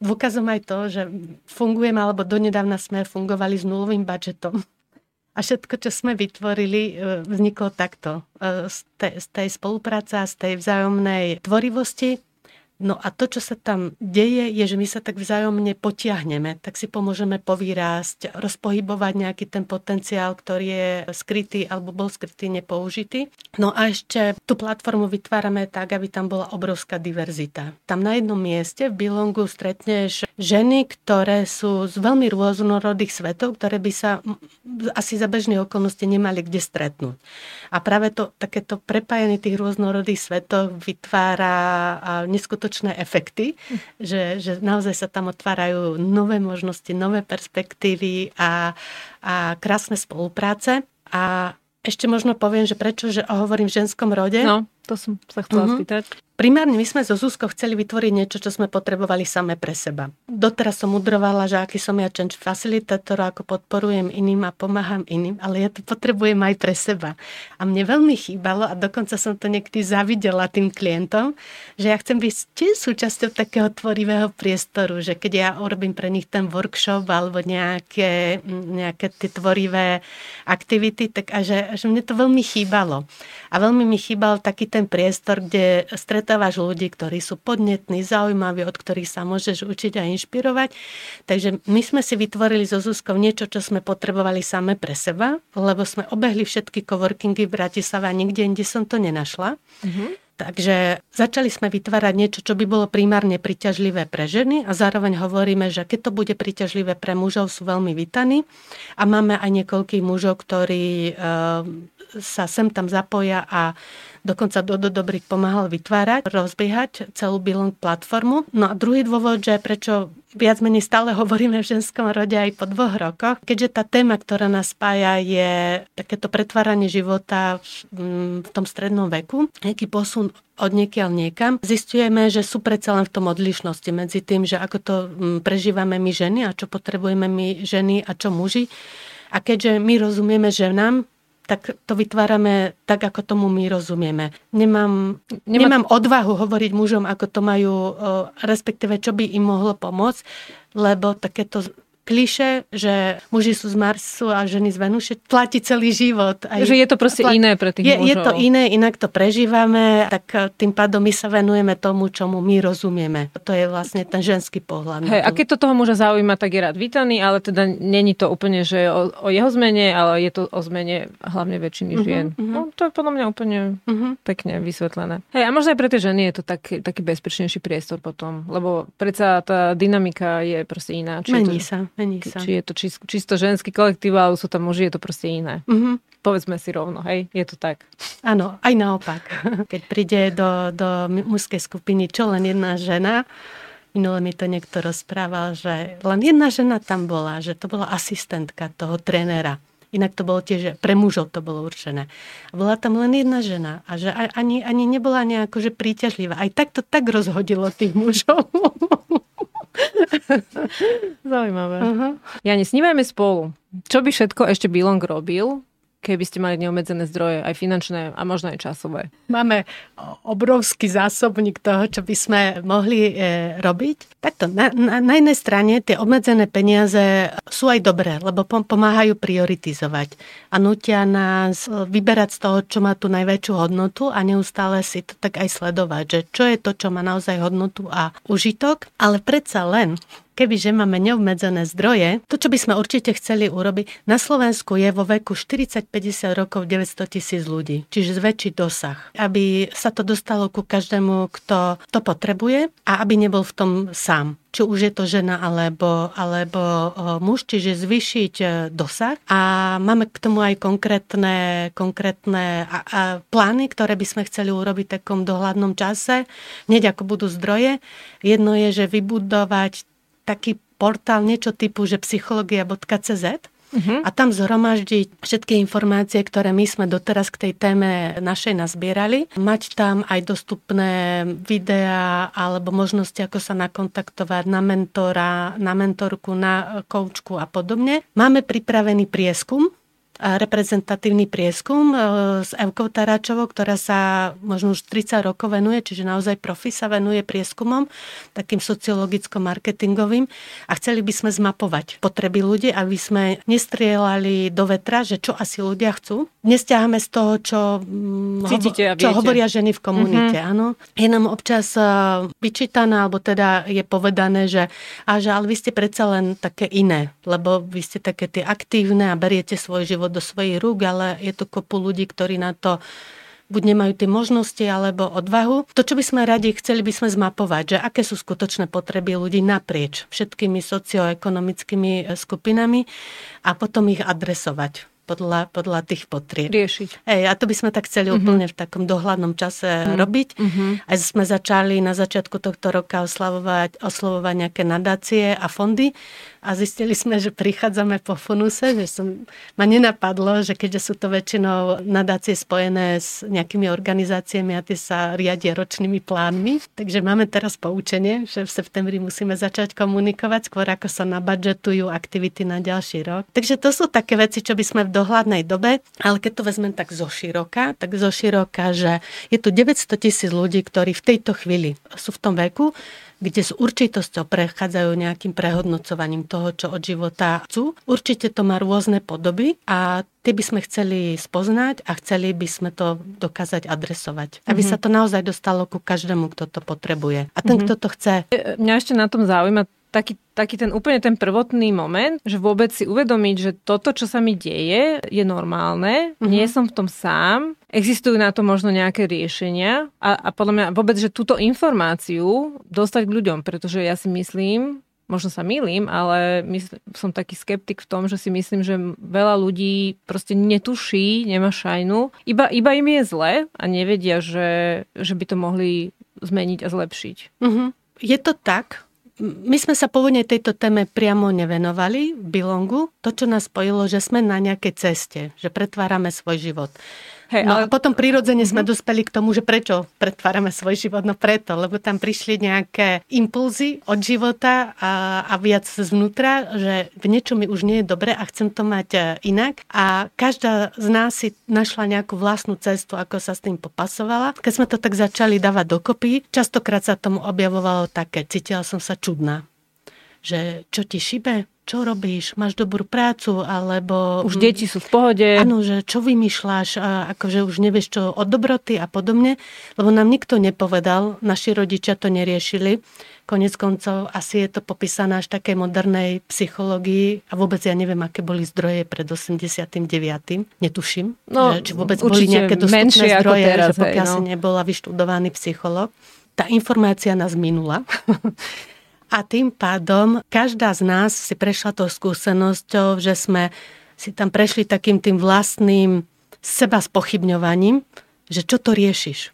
dôkazom aj to, že fungujeme, alebo donedávna sme fungovali s nulovým budžetom. A všetko, čo sme vytvorili, e, vzniklo takto. E, z tej, z tej spolupráce a z tej vzájomnej tvorivosti No a to, čo sa tam deje, je, že my sa tak vzájomne potiahneme, tak si pomôžeme povýrásť, rozpohybovať nejaký ten potenciál, ktorý je skrytý alebo bol skrytý, nepoužitý. No a ešte tú platformu vytvárame tak, aby tam bola obrovská diverzita. Tam na jednom mieste v Bilongu stretneš ženy, ktoré sú z veľmi rôznorodých svetov, ktoré by sa asi za bežné okolnosti nemali kde stretnúť. A práve to takéto prepájanie tých rôznorodých svetov vytvára neskutočne skutočné efekty, že, že naozaj sa tam otvárajú nové možnosti, nové perspektívy a, a krásne spolupráce. A ešte možno poviem, že prečo, že hovorím v ženskom rode. No, to som sa chcela uh-huh. spýtať. Primárne my sme so Zuzkou chceli vytvoriť niečo, čo sme potrebovali same pre seba. Doteraz som udrovala, že aký som ja change facilitator, ako podporujem iným a pomáham iným, ale ja to potrebujem aj pre seba. A mne veľmi chýbalo, a dokonca som to niekedy zavidela tým klientom, že ja chcem byť tiež súčasťou takého tvorivého priestoru, že keď ja urobím pre nich ten workshop alebo nejaké, nejaké tie tvorivé aktivity, tak a že, že mne to veľmi chýbalo. A veľmi mi chýbal taký ten priestor, kde stret stretávaš ľudí, ktorí sú podnetní, zaujímaví, od ktorých sa môžeš učiť a inšpirovať. Takže my sme si vytvorili so Zuzkou niečo, čo sme potrebovali same pre seba, lebo sme obehli všetky coworkingy v Bratislave a nikde inde som to nenašla. Mm-hmm. Takže začali sme vytvárať niečo, čo by bolo primárne príťažlivé pre ženy a zároveň hovoríme, že keď to bude príťažlivé pre mužov, sú veľmi vítaní. A máme aj niekoľkých mužov, ktorí e, sa sem tam zapoja a dokonca Dodo Dobrých pomáhal vytvárať, rozbiehať celú Bilong platformu. No a druhý dôvod, že prečo viac menej stále hovoríme v ženskom rode aj po dvoch rokoch, keďže tá téma, ktorá nás spája, je takéto pretváranie života v, v tom strednom veku, nejaký posun od niekiaľ niekam, zistujeme, že sú predsa len v tom odlišnosti medzi tým, že ako to prežívame my ženy a čo potrebujeme my ženy a čo muži. A keďže my rozumieme ženám, tak to vytvárame tak, ako tomu my rozumieme. Nemám, Nemá... nemám odvahu hovoriť mužom, ako to majú, respektíve čo by im mohlo pomôcť, lebo takéto kliše, že muži sú z Marsu a ženy z Venuše, platí celý život. Aj, že je to proste platí, iné pre tých je, mužov. Je to iné, inak to prežívame, tak eh, tým pádom my sa venujeme tomu, čomu my rozumieme. To je vlastne ten ženský pohľad. Hej, a keď to toho muža zaujíma, tak je rád vítaný, ale teda není to úplne, že o, o jeho zmene, ale je to o zmene hlavne väčšiny uh-huh, žien. Uh-huh. No, to je podľa mňa úplne uh-huh. pekne vysvetlené. Hej, a možno aj pre tie ženy je to tak, taký bezpečnejší priestor potom, lebo predsa tá dynamika je proste iná. Mení to... sa. Mení sa. Či je to čisto, čisto ženský kolektív, ale sú tam muži, je to proste iné. Mm-hmm. Povedzme si rovno, hej, je to tak. Áno, aj naopak. [laughs] Keď príde do, do mužskej skupiny čo len jedna žena, minule mi to niekto rozprával, že len jedna žena tam bola, že to bola asistentka toho trénera. Inak to bolo tiež, že pre mužov to bolo určené. A bola tam len jedna žena a že ani, ani nebola nejako že príťažlivá. Aj tak to tak rozhodilo tých mužov. [laughs] Zaujímavé. Uh-huh. Ja nesnívajme spolu. Čo by všetko ešte Bilong robil, keby ste mali neobmedzené zdroje, aj finančné a možno aj časové? Máme obrovský zásobník toho, čo by sme mohli e, robiť. Takto, na, na, na jednej strane tie obmedzené peniaze sú aj dobré, lebo pomáhajú prioritizovať a nutia nás e, vyberať z toho, čo má tú najväčšiu hodnotu a neustále si to tak aj sledovať, že čo je to, čo má naozaj hodnotu a užitok, ale predsa len kebyže máme neobmedzené zdroje, to, čo by sme určite chceli urobiť, na Slovensku je vo veku 40-50 rokov 900 tisíc ľudí, čiže zväčší dosah, aby sa to dostalo ku každému, kto to potrebuje a aby nebol v tom sám či už je to žena alebo, alebo muž, čiže zvýšiť e, dosah. A máme k tomu aj konkrétne, konkrétne a, a plány, ktoré by sme chceli urobiť v takom dohľadnom čase, hneď ako budú zdroje. Jedno je, že vybudovať taký portál, niečo typu, že psychologia.cz, uh-huh. a tam zhromaždiť všetky informácie, ktoré my sme doteraz k tej téme našej nazbierali. Mať tam aj dostupné videá alebo možnosti, ako sa nakontaktovať na mentora, na mentorku, na koučku a podobne. Máme pripravený prieskum, reprezentatívny prieskum e, s Evkou Taráčovou, ktorá sa možno už 30 rokov venuje, čiže naozaj profi sa venuje prieskumom, takým sociologicko-marketingovým a chceli by sme zmapovať potreby ľudí, aby sme nestrielali do vetra, že čo asi ľudia chcú. Dnes ťaháme z toho, čo, mm, Cítite čo hovoria ženy v komunite. Mm-hmm. Áno. Je nám občas e, vyčítané, alebo teda je povedané, že, a že ale vy ste predsa len také iné, lebo vy ste také tie aktívne a beriete svoj život život do svojich rúk, ale je to kopu ľudí, ktorí na to buď nemajú tie možnosti alebo odvahu. To, čo by sme radi chceli, by sme zmapovať, že aké sú skutočné potreby ľudí naprieč všetkými socioekonomickými skupinami a potom ich adresovať podľa, podľa tých potrieb. Riešiť. Ej, a to by sme tak chceli uh-huh. úplne v takom dohľadnom čase uh-huh. robiť. Uh-huh. Aj sme začali na začiatku tohto roka oslavovať, oslovovať nejaké nadácie a fondy a zistili sme, že prichádzame po funuse, že som, ma nenapadlo, že keďže sú to väčšinou nadácie spojené s nejakými organizáciami a tie sa riadia ročnými plánmi, takže máme teraz poučenie, že v septembri musíme začať komunikovať skôr ako sa nabadžetujú aktivity na ďalší rok. Takže to sú také veci, čo by sme v dohľadnej dobe, ale keď to vezmem tak zo široka, tak zo široka, že je tu 900 tisíc ľudí, ktorí v tejto chvíli sú v tom veku, kde s určitosťou prechádzajú nejakým prehodnocovaním toho, čo od života chcú. Určite to má rôzne podoby a tie by sme chceli spoznať a chceli by sme to dokázať adresovať. Aby mm-hmm. sa to naozaj dostalo ku každému, kto to potrebuje. A ten, mm-hmm. kto to chce. Mňa ešte na tom zaujíma taký, taký ten úplne ten prvotný moment, že vôbec si uvedomiť, že toto, čo sa mi deje, je normálne, uh-huh. nie som v tom sám, existujú na to možno nejaké riešenia a, a podľa mňa vôbec, že túto informáciu dostať k ľuďom, pretože ja si myslím, možno sa milím, ale mysl, som taký skeptik v tom, že si myslím, že veľa ľudí proste netuší, nemá šajnu, iba, iba im je zle a nevedia, že, že by to mohli zmeniť a zlepšiť. Uh-huh. Je to tak, my sme sa pôvodne tejto téme priamo nevenovali v Bilongu. To, čo nás spojilo, že sme na nejakej ceste, že pretvárame svoj život. Hej, no ale... a potom prirodzene sme uh-huh. dospeli k tomu, že prečo pretvárame svoj život? No preto, lebo tam prišli nejaké impulzy od života a, a viac zvnútra, že v niečo mi už nie je dobre a chcem to mať e, inak. A každá z nás si našla nejakú vlastnú cestu, ako sa s tým popasovala. Keď sme to tak začali dávať dokopy, častokrát sa tomu objavovalo také, cítila som sa čudná že čo ti šibe, čo robíš, máš dobrú prácu, alebo... Už deti sú v pohode. Áno, že čo vymýšľaš, a akože už nevieš čo od dobroty a podobne, lebo nám nikto nepovedal, naši rodičia to neriešili. Konec koncov asi je to popísané až takej modernej psychológii a vôbec ja neviem, aké boli zdroje pred 89. Netuším, no, že, či vôbec boli nejaké dostupné zdroje, teraz, že pokiaľ hej, no. si nebola vyštudovaný psychológ. Tá informácia nás minula. [laughs] A tým pádom každá z nás si prešla tou skúsenosťou, že sme si tam prešli takým tým vlastným seba spochybňovaním, že čo to riešiš?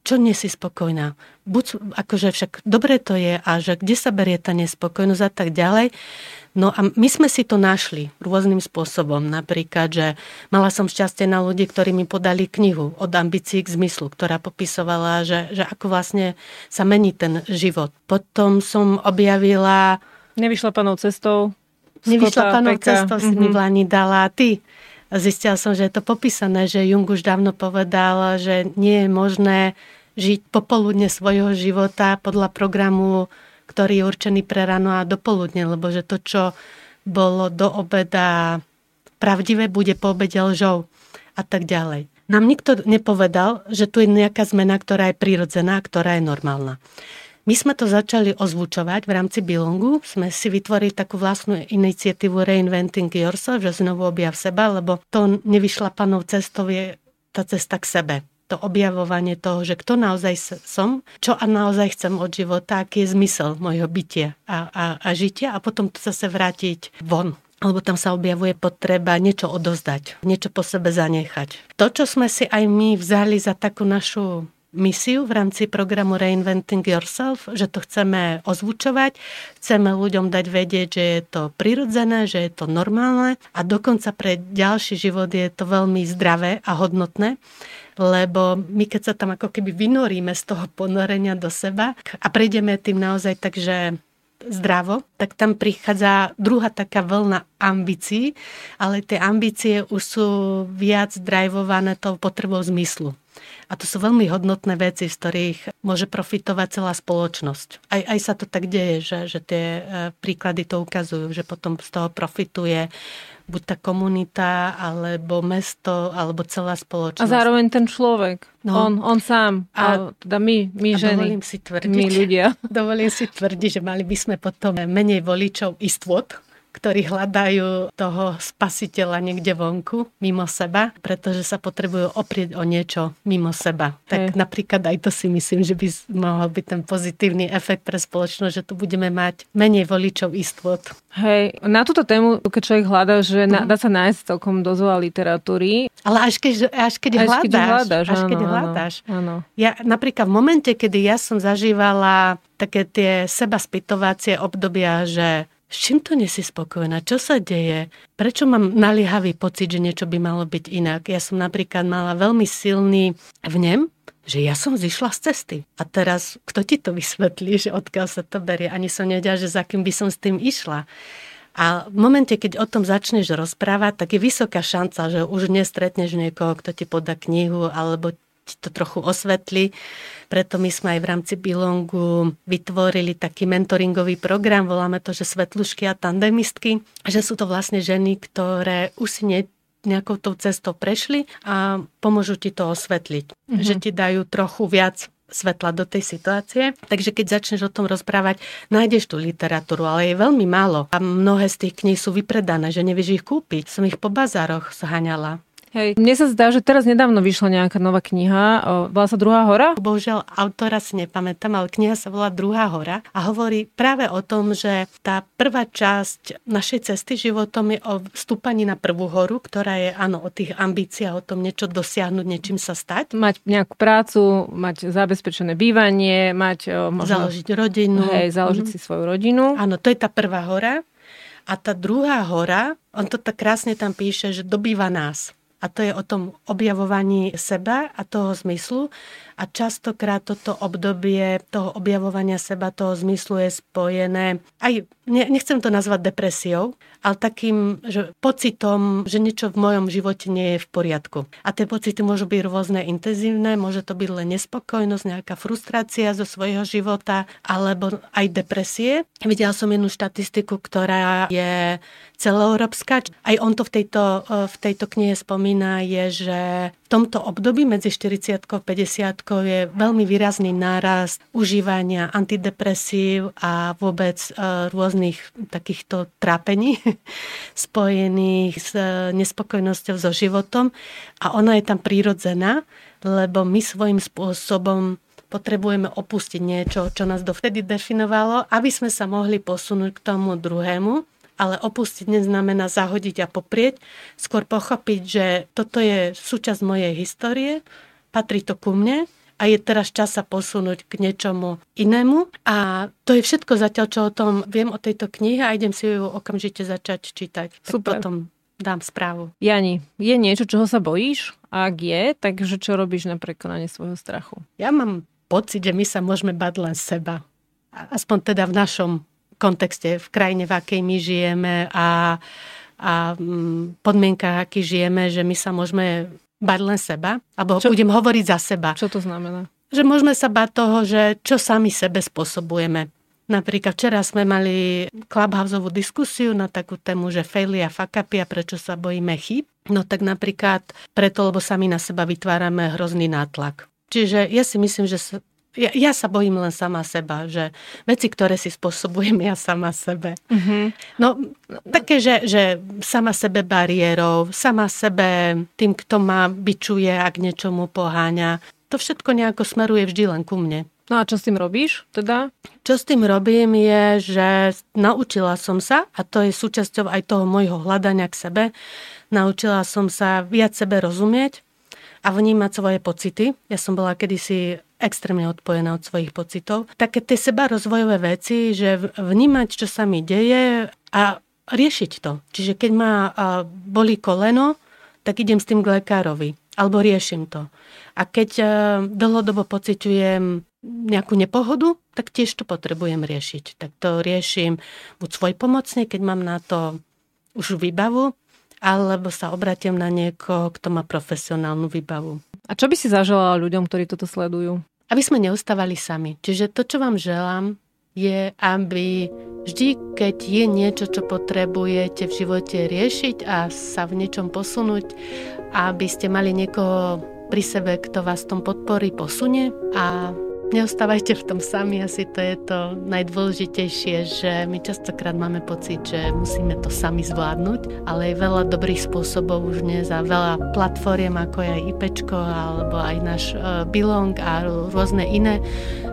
Čo nie si spokojná? Buď, akože však dobre to je a že kde sa berie tá nespokojnosť a tak ďalej. No a my sme si to našli rôznym spôsobom. Napríklad, že mala som šťastie na ľudí, ktorí mi podali knihu od ambícií k zmyslu, ktorá popisovala, že, že ako vlastne sa mení ten život. Potom som objavila... Nevyšla panou cestou. Nevyšla panou cestou, si mm-hmm. mi v Lani dala ty. Zistila som, že je to popísané, že Jung už dávno povedal, že nie je možné žiť popoludne svojho života podľa programu ktorý je určený pre ráno a dopoludne, lebo že to, čo bolo do obeda pravdivé, bude po obede lžou a tak ďalej. Nám nikto nepovedal, že tu je nejaká zmena, ktorá je prirodzená, ktorá je normálna. My sme to začali ozvučovať v rámci Bilongu. Sme si vytvorili takú vlastnú iniciatívu Reinventing Yourself, že znovu objav seba, lebo to nevyšla panou cestou je tá cesta k sebe to objavovanie toho, že kto naozaj som, čo a naozaj chcem od života, aký je zmysel mojho bytia a, a, a žitia a potom to zase vrátiť von lebo tam sa objavuje potreba niečo odozdať, niečo po sebe zanechať. To, čo sme si aj my vzali za takú našu misiu v rámci programu Reinventing Yourself, že to chceme ozvučovať, chceme ľuďom dať vedieť, že je to prirodzené, že je to normálne a dokonca pre ďalší život je to veľmi zdravé a hodnotné lebo my keď sa tam ako keby vynoríme z toho ponorenia do seba a prejdeme tým naozaj tak, že zdravo, tak tam prichádza druhá taká vlna ambícií, ale tie ambície už sú viac drivované tou potrebou zmyslu. A to sú veľmi hodnotné veci, z ktorých môže profitovať celá spoločnosť. Aj, aj sa to tak deje, že, že tie e, príklady to ukazujú, že potom z toho profituje buď tá komunita, alebo mesto, alebo celá spoločnosť. A zároveň ten človek. No. On, on sám. A, a teda my, my ženy. Dovolím si tvrdiť, my ľudia. [laughs] Dovolím si tvrdiť, že mali by sme potom menej voličov istôt, ktorí hľadajú toho spasiteľa niekde vonku, mimo seba, pretože sa potrebujú oprieť o niečo mimo seba. Tak Hej. napríklad aj to si myslím, že by mohol byť ten pozitívny efekt pre spoločnosť, že tu budeme mať menej voličov istôt. Hej, na túto tému, keď človek hľadá, že mm. dá sa nájsť celkom dosť veľa literatúry. Ale až keď, až keď až hľadáš. Keď hľadáš až áno, keď hľadáš. Áno. Ja napríklad v momente, kedy ja som zažívala také tie seba spytovacie obdobia, že s čím to nesi spokojná? Čo sa deje? Prečo mám naliehavý pocit, že niečo by malo byť inak? Ja som napríklad mala veľmi silný vnem, že ja som zišla z cesty. A teraz, kto ti to vysvetlí, že odkiaľ sa to berie? Ani som nevedela, že za kým by som s tým išla. A v momente, keď o tom začneš rozprávať, tak je vysoká šanca, že už nestretneš niekoho, kto ti podá knihu alebo to trochu osvetli. Preto my sme aj v rámci Bilongu vytvorili taký mentoringový program, voláme to, že svetlušky a tandemistky, že sú to vlastne ženy, ktoré už si ne, nejakou tou cestou prešli a pomôžu ti to osvetliť. Mm-hmm. Že ti dajú trochu viac svetla do tej situácie. Takže keď začneš o tom rozprávať, nájdeš tú literatúru, ale je veľmi málo. A mnohé z tých kníh sú vypredané, že nevieš ich kúpiť. Som ich po bazároch zhaňala. Hej. Mne sa zdá, že teraz nedávno vyšla nejaká nová kniha, volá sa Druhá hora? Bohužiaľ, autora si nepamätám, ale kniha sa volá Druhá hora a hovorí práve o tom, že tá prvá časť našej cesty životom je o vstúpaní na prvú horu, ktorá je áno o tých ambíciách, o tom niečo dosiahnuť, niečím sa stať. Mať nejakú prácu, mať zabezpečené bývanie, mať možno... Založiť rodinu. Hej, založiť mm-hmm. si svoju rodinu. Áno, to je tá prvá hora. A tá druhá hora, on to tak krásne tam píše, že dobýva nás. A to je o tom objavovaní seba a toho zmyslu. A častokrát toto obdobie toho objavovania seba, toho zmyslu je spojené aj, nechcem to nazvať depresiou, ale takým že pocitom, že niečo v mojom živote nie je v poriadku. A tie pocity môžu byť rôzne intenzívne, môže to byť len nespokojnosť, nejaká frustrácia zo svojho života, alebo aj depresie. Videla som jednu štatistiku, ktorá je celoeurópska. Aj on to v tejto, v tejto knihe spomína, je, že tomto období medzi 40 a 50 je veľmi výrazný nárast užívania antidepresív a vôbec e, rôznych takýchto trápení [laughs] spojených s e, nespokojnosťou so životom. A ona je tam prírodzená, lebo my svojím spôsobom potrebujeme opustiť niečo, čo nás dovtedy definovalo, aby sme sa mohli posunúť k tomu druhému ale opustiť neznamená zahodiť a poprieť, skôr pochopiť, že toto je súčasť mojej histórie, patrí to ku mne a je teraz čas sa posunúť k niečomu inému. A to je všetko zatiaľ, čo o tom viem o tejto knihe a idem si ju okamžite začať čítať. Super. Tak potom dám správu. Jani, je niečo, čoho sa bojíš? Ak je, takže čo robíš na prekonanie svojho strachu? Ja mám pocit, že my sa môžeme bať len seba. Aspoň teda v našom kontexte, v krajine, v akej my žijeme a, a mm, podmienkach, aký žijeme, že my sa môžeme bať len seba, alebo čo, budem hovoriť za seba. Čo to znamená? Že môžeme sa bať toho, že čo sami sebe spôsobujeme. Napríklad včera sme mali clubhouseovú diskusiu na takú tému, že faily a fuck a prečo sa bojíme chyb. No tak napríklad preto, lebo sami na seba vytvárame hrozný nátlak. Čiže ja si myslím, že ja, ja sa bojím len sama seba, že veci, ktoré si spôsobujem ja sama sebe. Mm-hmm. No, také, že, že sama sebe bariérov, sama sebe tým, kto ma bičuje, ak niečomu poháňa. To všetko nejako smeruje vždy len ku mne. No a čo s tým robíš teda? Čo s tým robím je, že naučila som sa, a to je súčasťou aj toho môjho hľadania k sebe, naučila som sa viac sebe rozumieť, a vnímať svoje pocity. Ja som bola kedysi extrémne odpojená od svojich pocitov. Také tie seba rozvojové veci, že vnímať, čo sa mi deje a riešiť to. Čiže keď ma boli koleno, tak idem s tým k lekárovi alebo riešim to. A keď dlhodobo pociťujem nejakú nepohodu, tak tiež to potrebujem riešiť. Tak to riešim buď svoj pomocne, keď mám na to už výbavu, alebo sa obratím na niekoho, kto má profesionálnu výbavu. A čo by si zaželala ľuďom, ktorí toto sledujú? Aby sme neustávali sami. Čiže to, čo vám želám, je, aby vždy, keď je niečo, čo potrebujete v živote riešiť a sa v niečom posunúť, aby ste mali niekoho pri sebe, kto vás tom podporí, posunie a Neostávajte v tom sami, asi to je to najdôležitejšie, že my častokrát máme pocit, že musíme to sami zvládnuť, ale je veľa dobrých spôsobov už dnes a veľa platformiem, ako je aj IPčko alebo aj náš uh, Bilong a rôzne iné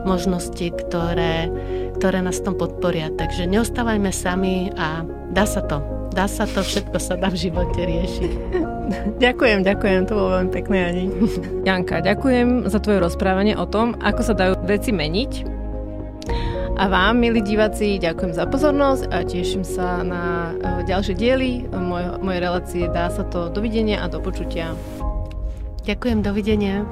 možnosti, ktoré, ktoré nás tom podporia. Takže neostávajme sami a dá sa to. Dá sa to, všetko sa dá v živote riešiť. [laughs] ďakujem, ďakujem, to bolo veľmi pekné, Ani. [laughs] Janka, ďakujem za tvoje rozprávanie o tom, ako sa dajú veci meniť. A vám, milí diváci, ďakujem za pozornosť a teším sa na e, ďalšie diely mojej relácie Dá sa to. Dovidenia a do počutia. Ďakujem, dovidenia.